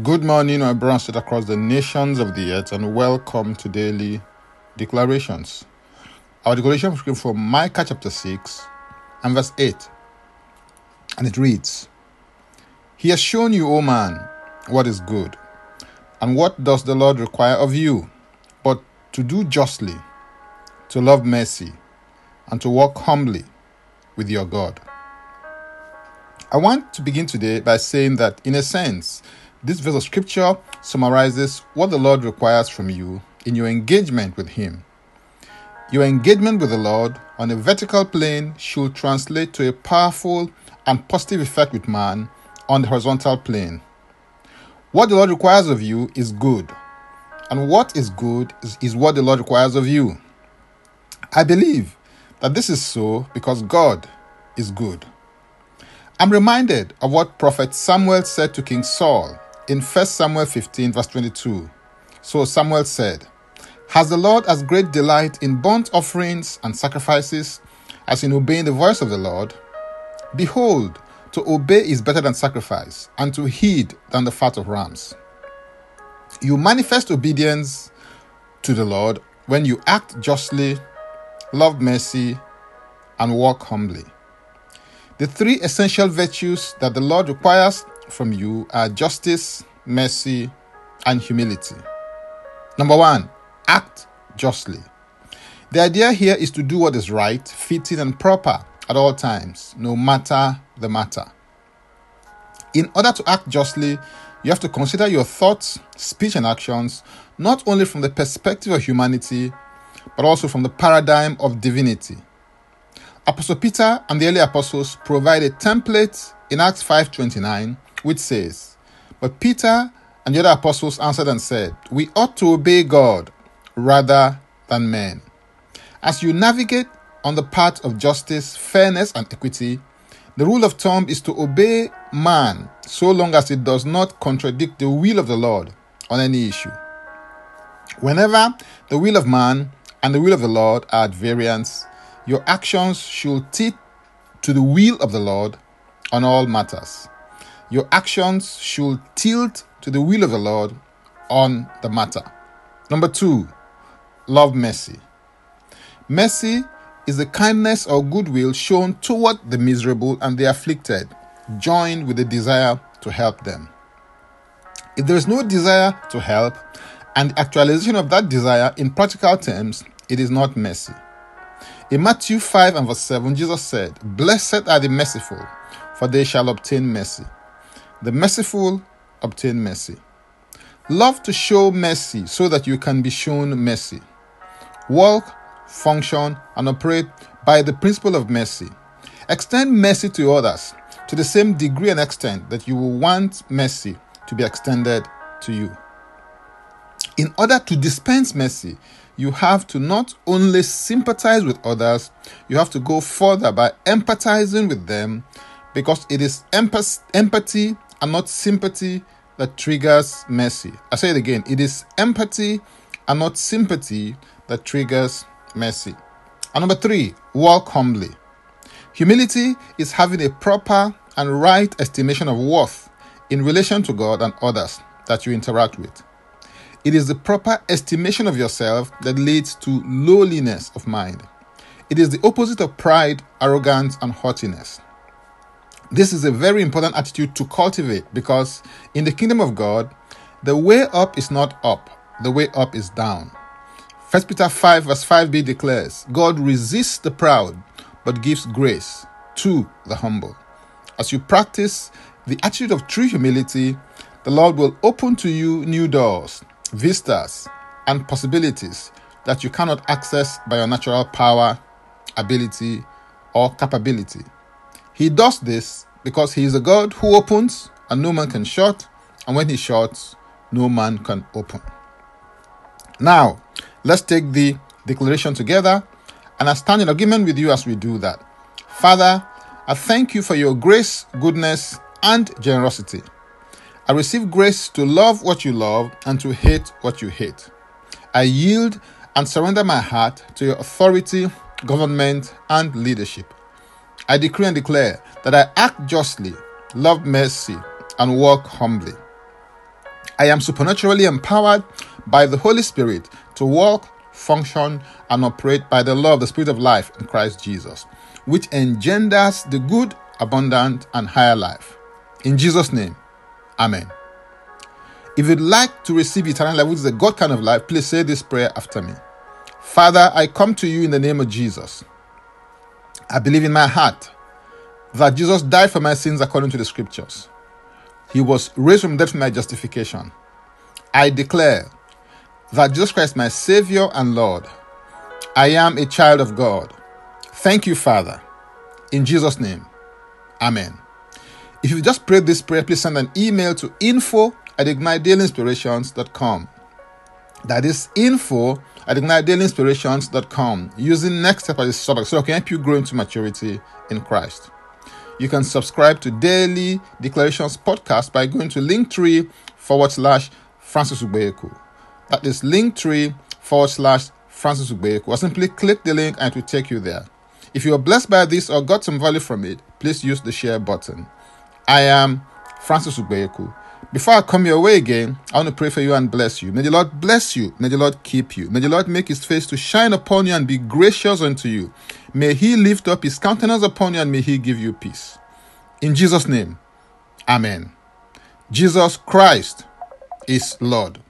Good morning, my brothers across the nations of the earth, and welcome to daily declarations. Our declaration came from Micah chapter 6 and verse 8, and it reads He has shown you, O man, what is good, and what does the Lord require of you, but to do justly, to love mercy, and to walk humbly with your God. I want to begin today by saying that, in a sense, this verse of scripture summarizes what the Lord requires from you in your engagement with Him. Your engagement with the Lord on a vertical plane should translate to a powerful and positive effect with man on the horizontal plane. What the Lord requires of you is good, and what is good is, is what the Lord requires of you. I believe that this is so because God is good. I'm reminded of what Prophet Samuel said to King Saul in 1 Samuel 15, verse 22. So Samuel said, Has the Lord as great delight in burnt offerings and sacrifices as in obeying the voice of the Lord? Behold, to obey is better than sacrifice, and to heed than the fat of rams. You manifest obedience to the Lord when you act justly, love mercy, and walk humbly. The three essential virtues that the Lord requires from you are justice, mercy, and humility. Number one, act justly. The idea here is to do what is right, fitting, and proper at all times, no matter the matter. In order to act justly, you have to consider your thoughts, speech, and actions not only from the perspective of humanity, but also from the paradigm of divinity. Apostle Peter and the early apostles provide a template in Acts 5:29 which says, "But Peter and the other apostles answered and said, We ought to obey God rather than men." As you navigate on the path of justice, fairness, and equity, the rule of thumb is to obey man so long as it does not contradict the will of the Lord on any issue. Whenever the will of man and the will of the Lord are at variance, your actions should tilt to the will of the Lord on all matters. Your actions should tilt to the will of the Lord on the matter. Number two, love mercy. Mercy is the kindness or goodwill shown toward the miserable and the afflicted, joined with the desire to help them. If there is no desire to help and actualization of that desire in practical terms, it is not mercy. In Matthew 5 and verse 7, Jesus said, Blessed are the merciful, for they shall obtain mercy. The merciful obtain mercy. Love to show mercy so that you can be shown mercy. Walk, function, and operate by the principle of mercy. Extend mercy to others to the same degree and extent that you will want mercy to be extended to you. In order to dispense mercy, you have to not only sympathize with others, you have to go further by empathizing with them because it is empathy and not sympathy that triggers mercy. I say it again it is empathy and not sympathy that triggers mercy. And number three, walk humbly. Humility is having a proper and right estimation of worth in relation to God and others that you interact with. It is the proper estimation of yourself that leads to lowliness of mind. It is the opposite of pride, arrogance, and haughtiness. This is a very important attitude to cultivate because in the kingdom of God, the way up is not up, the way up is down. 1 Peter 5, verse 5b declares, God resists the proud, but gives grace to the humble. As you practice the attitude of true humility, the Lord will open to you new doors vistas, and possibilities that you cannot access by your natural power, ability, or capability. He does this because He is a God who opens and no man can shut, and when He shuts, no man can open. Now, let's take the declaration together, and I stand in agreement with you as we do that. Father, I thank you for your grace, goodness, and generosity. I receive grace to love what you love and to hate what you hate. I yield and surrender my heart to your authority, government, and leadership. I decree and declare that I act justly, love mercy, and walk humbly. I am supernaturally empowered by the Holy Spirit to walk, function, and operate by the law of the Spirit of life in Christ Jesus, which engenders the good, abundant, and higher life. In Jesus' name, Amen. If you'd like to receive eternal life, which is a God kind of life, please say this prayer after me. Father, I come to you in the name of Jesus. I believe in my heart that Jesus died for my sins according to the scriptures. He was raised from death for my justification. I declare that Jesus Christ, my Savior and Lord, I am a child of God. Thank you, Father. In Jesus' name, Amen. If you just prayed this prayer, please send an email to info at ignitedailyinspirations.com. That is info at ignitedailyinspirations.com using next step as a subject so I can help you grow into maturity in Christ. You can subscribe to Daily Declarations Podcast by going to linktree forward slash Francis Ubeyeku. That is linktree forward slash Francis Ubeyeku. Or simply click the link and it will take you there. If you are blessed by this or got some value from it, please use the share button. I am Francis Ubeyeku. Before I come your way again, I want to pray for you and bless you. May the Lord bless you. May the Lord keep you. May the Lord make his face to shine upon you and be gracious unto you. May he lift up his countenance upon you and may he give you peace. In Jesus' name, Amen. Jesus Christ is Lord.